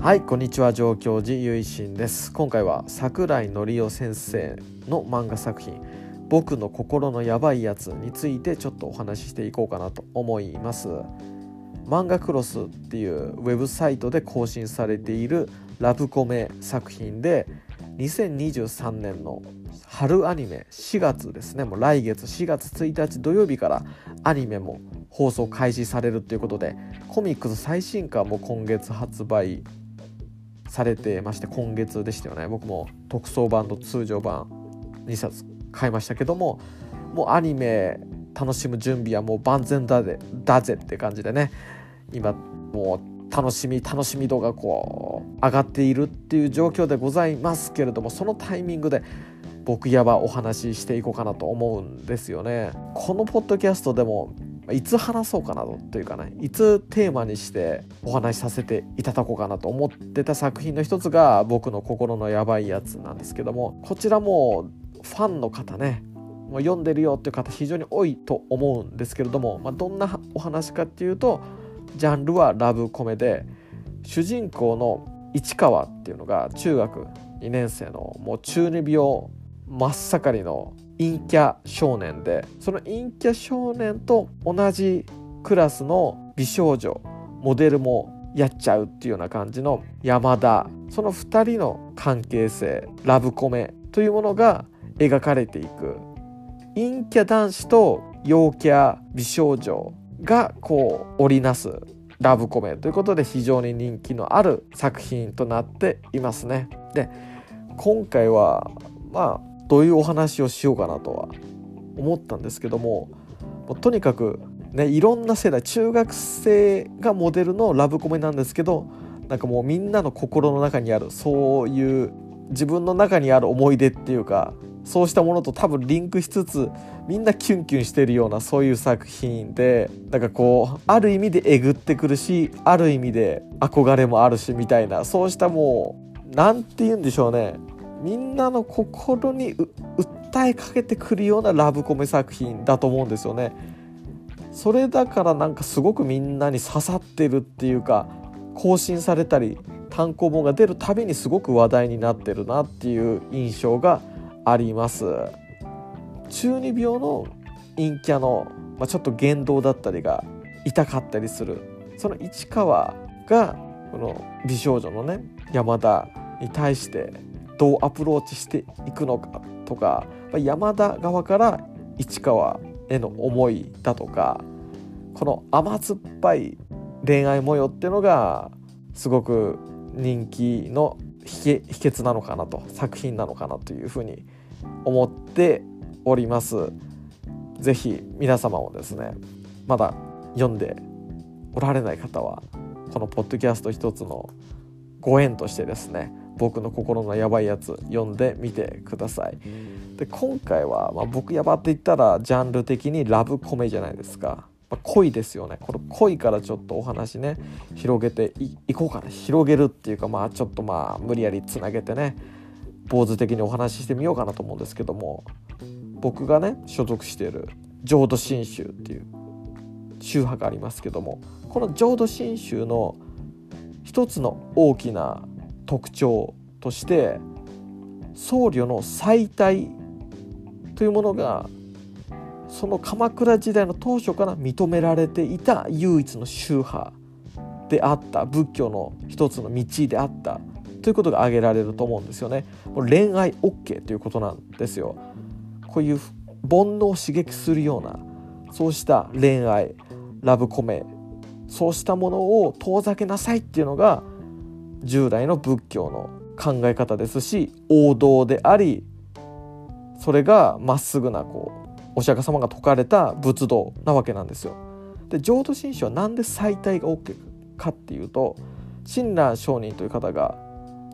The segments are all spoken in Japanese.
はいこんにちは。上京寺ゆいしんです。今回は桜井紀夫先生の漫画作品僕の心のやばいやつについてちょっとお話ししていこうかなと思います。漫画クロスっていうウェブサイトで更新されているラブコメ作品で2023年の春アニメ4月ですね。もう来月4月1日土曜日からアニメも放送開始されるということでコミックス最新刊も今月発売されてまして今月でしたよね僕も特装版と通常版2冊買いましたけどももうアニメ楽しむ準備はもう万全だぜだぜって感じでね今もう楽しみ楽しみ度がこう上がっているっていう状況でございますけれどもそのタイミングで僕やばお話ししていこうかなと思うんですよね。このポッドキャストでもいつ話そうかなというかねいつテーマにしてお話しさせていただこうかなと思ってた作品の一つが僕の心のやばいやつなんですけどもこちらもファンの方ね読んでるよっていう方非常に多いと思うんですけれども、まあ、どんなお話かっていうとジャンルはラブコメで主人公の市川っていうのが中学2年生のもう中二病真っ盛りの陰キャ少年でその陰キャ少年と同じクラスの美少女モデルもやっちゃうっていうような感じの山田その2人の関係性ラブコメというものが描かれていく陰キャ男子と陽キャ美少女がこう織りなすラブコメということで非常に人気のある作品となっていますね。で今回はまあどういうお話をしようかなとは思ったんですけどももとにかくねいろんな世代中学生がモデルのラブコメなんですけどなんかもうみんなの心の中にあるそういう自分の中にある思い出っていうかそうしたものと多分リンクしつつみんなキュンキュンしてるようなそういう作品でなんかこうある意味でえぐってくるしある意味で憧れもあるしみたいなそうしたもう何て言うんでしょうね。みんなの心に訴えかけてくるようなラブコメ作品だと思うんですよね。それだからなんかすごくみんなに刺さってるっていうか更新されたり単行本が出るたびにすごく話題になってるなっていう印象があります。中二病の陰キャの、まあ、ちょっと言動だったりが痛かったりするその市川がこの美少女のね山田に対してどうアプローチしていくのかとか山田側から市川への思いだとかこの甘酸っぱい恋愛模様っていうのがすごく人気の秘訣なのかなと作品なのかなというふうに思っております。ぜひ皆様もですねまだ読んでおられない方はこのポッドキャスト一つのご縁としてですね僕の心のやばいやつ読んでみてください。で今回は、まあ、僕やばって言ったらジャンル的にラブコメじゃないですか、まあ、恋ですよね。この恋からちょっとお話ね広げていこうかな。広げるっていうかまあちょっとまあ無理やりつなげてね坊主的にお話ししてみようかなと思うんですけども僕がね所属している浄土真宗っていう宗派がありますけどもこの浄土真宗の一つの大きな特徴として僧侶の再退というものがその鎌倉時代の当初から認められていた唯一の宗派であった仏教の一つの道であったということが挙げられると思うんですよね。恋愛 OK ということなんですよ。こういう煩悩を刺激するようなそうした恋愛ラブコメそうしたものを遠ざけなさいっていうのが従来の仏教の考え方ですし王道でありそれがまっすぐなこうお釈迦様が説かれた仏道なわけなんですよ。で浄土真宗は何で再退が OK かっていうと親鸞上人という方が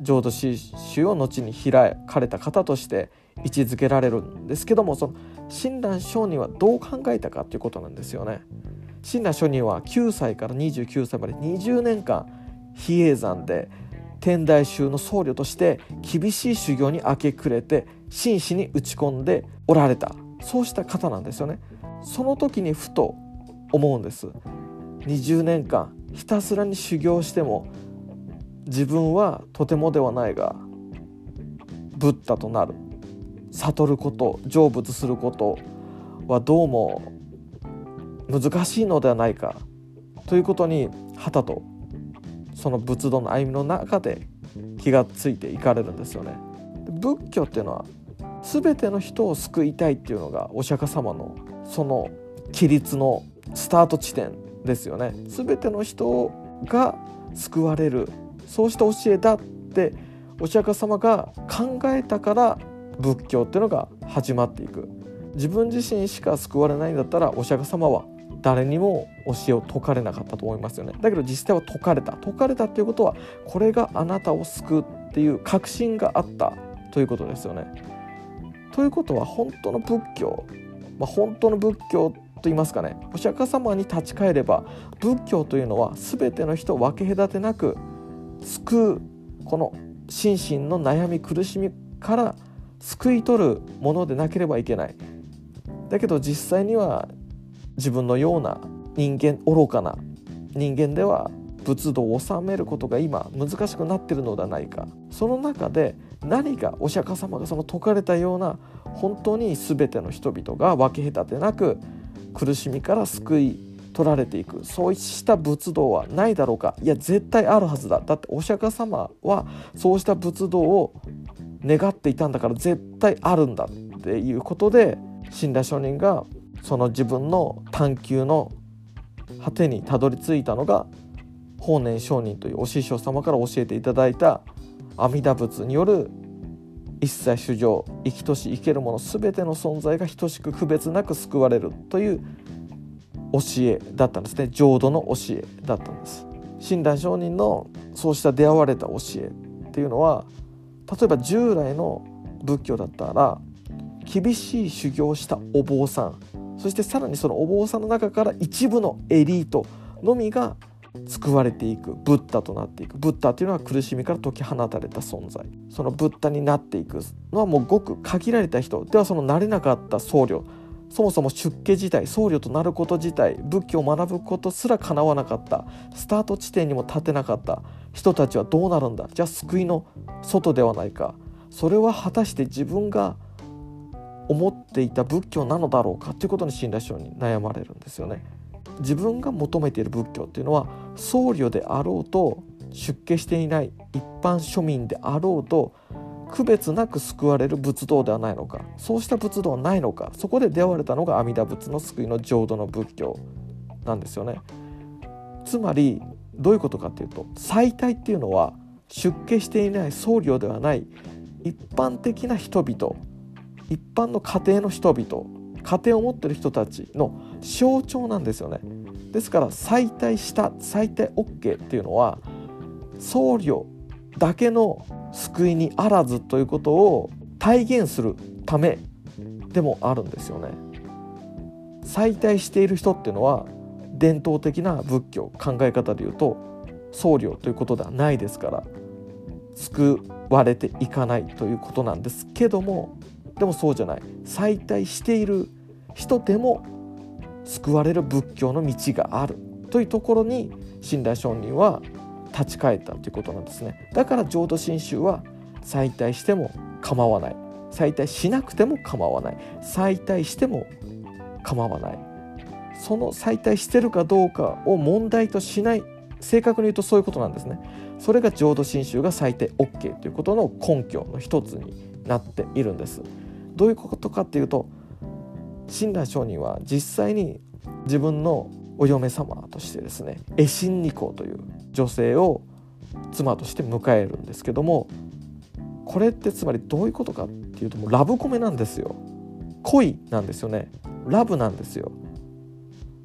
浄土真宗を後に開かれた方として位置づけられるんですけどもその親鸞上人はどう考えたかということなんですよね。親鸞上人は9歳から29歳まで20年間比叡山で天台宗の僧侶として厳しい修行に明け暮れて真摯に打ち込んでおられた。そうした方なんですよね。その時にふと思うんです。20年間ひたすらに修行しても自分はとてもではないがブッダとなる。悟ること成仏することはどうも難しいのではないか。ということにはたとその仏道の歩みの中で気がついていかれるんですよね。仏教っていうのは全ての人を救いたいっていうのがお釈迦様のその規律のスタート地点ですよね。全ての人が救われるそうした教えだってお釈迦様が考えたから仏教っていうのが始まっていく自分自身しか救われないんだったらお釈迦様は誰にも教えを説かれなかったと思いますよね。だけど実際は説かれた。説かれたっていうことはこれがあなたを救うっていう確信があったということですよね。ということは本当の仏教、まあ、本当の仏教と言いますかね。お釈迦様に立ち返れば仏教というのは全ての人を分け隔てなく救うこの心身の悩み苦しみから救い取るものでなければいけない。だけど実際には自分のような人間愚かな人間では仏道を治めることが今難しくなってるのではないか。その中で何かお釈迦様がその説かれたような本当に全ての人々が分け隔てなく苦しみから救い取られていく。そうした仏道はないだろうか。いや絶対あるはずだ。だってお釈迦様はそうした仏道を願っていたんだから絶対あるんだっていうことで死んだ上人がその自分の探求の果てにたどり着いたのが法然上人というお師匠様から教えていただいた阿弥陀仏による一切主情生きとし生けるもの全ての存在が等しく区別なく救われるという教えだったんですね。浄土の教えだったんです。親鸞上人のそうした出会われた教えっていうのは例えば従来の仏教だったら厳しい修行したお坊さん。そしてさらにそのお坊さんの中から一部のエリートのみが救われていくブッダとなっていく。ブッダというのは苦しみから解き放たれた存在。そのブッダになっていくのはもうごく限られた人。ではそのなれなかった僧侶そもそも出家自体僧侶となること自体仏教を学ぶことすらかなわなかった。スタート地点にも立てなかった。人たちはどうなるんだ？じゃあ救いの外ではないか。それは果たして自分が思っていた仏教なのだろうかということに親鸞聖に悩まれるんですよね。自分が求めている仏教っていうのは僧侶であろうと出家していない一般庶民であろうと区別なく救われる仏道ではないのかそうした仏道はないのかそこで出会われたのが阿弥陀仏の救いの浄土の仏教なんですよね。つまりどういうことかっていうと最大っていうのは出家していない僧侶ではない一般的な人々一般の家庭の人々家庭を持ってる人たちの象徴なんですよね。ですから最大した最大 OK っていうのは僧侶だけの救いにあらずということを体現するためでもあるんですよね。最大している人っていうのは伝統的な仏教考え方でいうと僧侶ということではないですから救われていかないということなんですけどもでもそうじゃない。再退している人でも救われる仏教の道があるというところに親鸞上人は立ち返ったということなんですね。だから浄土真宗は再退しても構わない。再退しなくても構わない。再退しても構わない。その再退してるかどうかを問題としない。正確に言うとそういうことなんですね。それが浄土真宗が最低 OK ということの根拠の一つになっているんです。どういうことかっていうと親鸞上人は実際に自分のお嫁様としてですね絵心二公という女性を妻として迎えるんですけどもこれってつまりどういうことかっていうともうラブコメなんですよ。恋なんですよね。ラブなんですよ。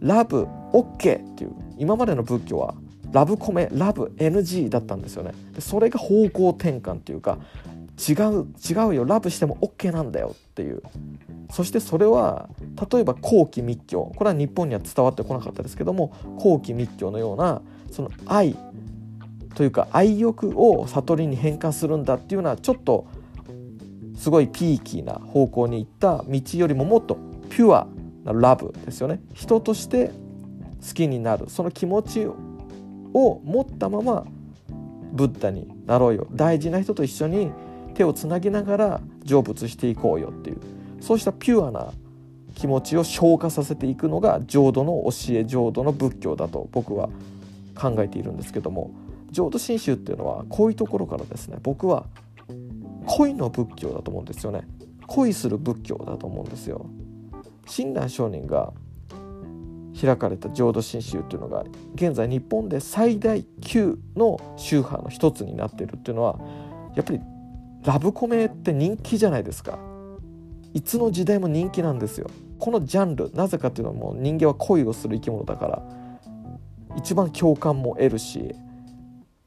ラブ OK っていう今までの仏教はラブコメラブ NG だったんですよね。それが方向転換っていうか違う違うよ。ラブしても OK なんだよっていう。そしてそれは例えば後期密教。これは日本には伝わってこなかったですけども後期密教のようなその愛というか愛欲を悟りに変換するんだっていうのはちょっとすごいピーキーな方向に行った道よりももっとピュアなラブですよね。人として好きになる。その気持ちを持ったままブッダになろうよ。大事な人と一緒に手をつなぎながら成仏していこうよっていうそうしたピュアな気持ちを消化させていくのが浄土の教え浄土の仏教だと僕は考えているんですけども浄土真宗っていうのはこういうところからですね僕は恋の仏教だと思うんですよね。恋する仏教だと思うんですよ。親鸞上人が開かれた浄土真宗っていうのが現在日本で最大級の宗派の一つになっているっていうのはやっぱりラブコメって人気じゃないですか。いつの時代も人気なんですよ。このジャンルなぜかっていうのはもう人間は恋をする生き物だから。一番共感も得るし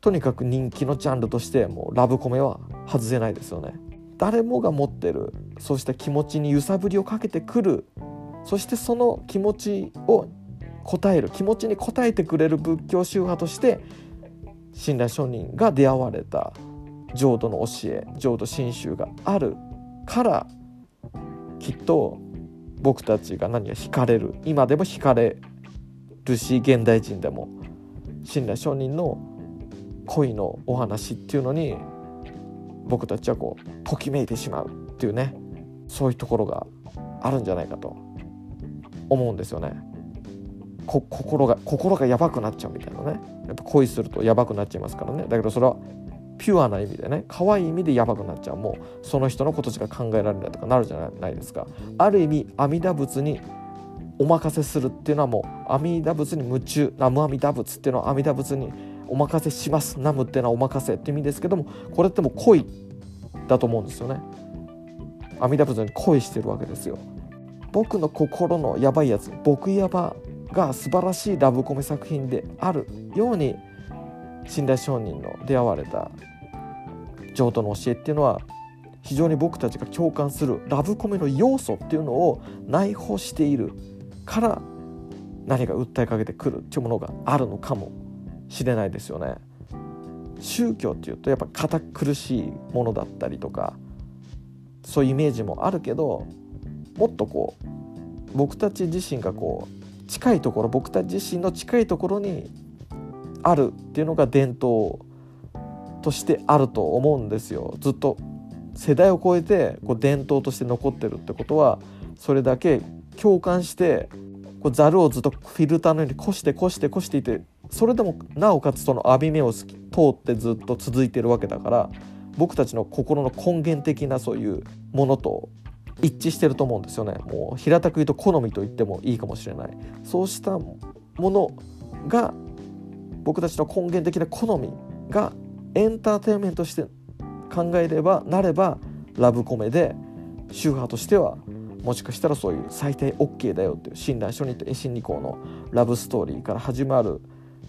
とにかく人気のジャンルとしてもうラブコメは外せないですよね。誰もが持ってるそうした気持ちに揺さぶりをかけてくるそしてその気持ちを答える気持ちに応えてくれる仏教宗派として親鸞上人が出会われた。浄土の教え浄土真宗があるからきっと僕たちが何か惹かれる今でも惹かれるし現代人でも親鸞上人の恋のお話っていうのに僕たちはこうときめいてしまうっていうねそういうところがあるんじゃないかと思うんですよね。心が心がやばくなっちゃうみたいなねやっぱ恋するとやばくなっちゃいますからねだけどそれはピュアな意味でね可愛い意味でやばくなっちゃうもうその人のことしか考えられないとかなるじゃないですかある意味阿弥陀仏にお任せするっていうのはもう阿弥陀仏に夢中南無阿弥陀仏っていうのは阿弥陀仏にお任せしますナムっていうのはお任せって意味ですけどもこれってもう恋だと思うんですよね。阿弥陀仏に恋してるわけですよ。僕の心のやばいやつ僕やばが素晴らしいラブコメ作品であるように信頼承認の出会われた浄土の教えっていうのは非常に僕たちが共感するラブコメの要素っていうのを内包しているから何か訴えかけてくるっていうものがあるのかもしれないですよね。宗教っていうとやっぱ堅苦しいものだったりとかそういうイメージもあるけどもっとこう僕たち自身がこう近いところ僕たち自身の近いところにあるっていうのが伝統としてあると思うんですよ。ずっと世代を超えてこう伝統として残ってるってことはそれだけ共感してこうざるをずっとフィルターのようにこしてこしてこしていてそれでもなおかつその網目を通ってずっと続いてるわけだから僕たちの心の根源的なそういうものと一致してると思うんですよね。もう平たく言うと好みと言ってもいいかもしれない。そうしたものが僕たちの根源的な好みがエンターテインメントして考えればなればラブコメで宗派としてはもしかしたらそういう最低 OK だよっていう親鸞書人と絵心二行のラブストーリーから始まる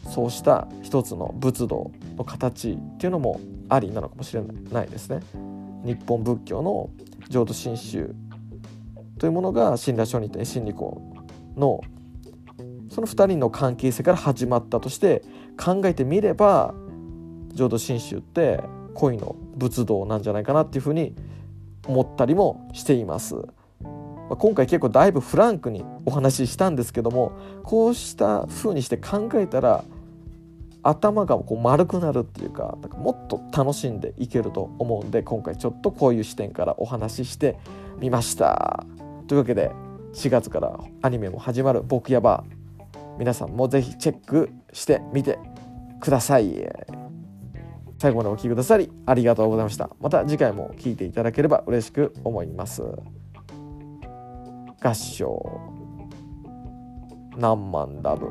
そうした一つの仏道の形っていうのもありなのかもしれないですね。日本仏教の浄土真宗というものが親鸞上人と絵心二行のその2人の関係性から始まったとして考えてみれば浄土真宗って恋の仏道なんじゃないかなっていうふうに思ったりもしています。今回結構だいぶフランクにお話ししたんですけどもこうした風にして考えたら頭がこう丸くなるっていうかかもっと楽しんでいけると思うんで今回ちょっとこういう視点からお話ししてみました。というわけで4月からアニメも始まる「僕やば」皆さんもぜひチェックしてみてください。最後までお聴きくださりありがとうございました。また次回も聴いていただければ嬉しく思います。合唱。何万ラブ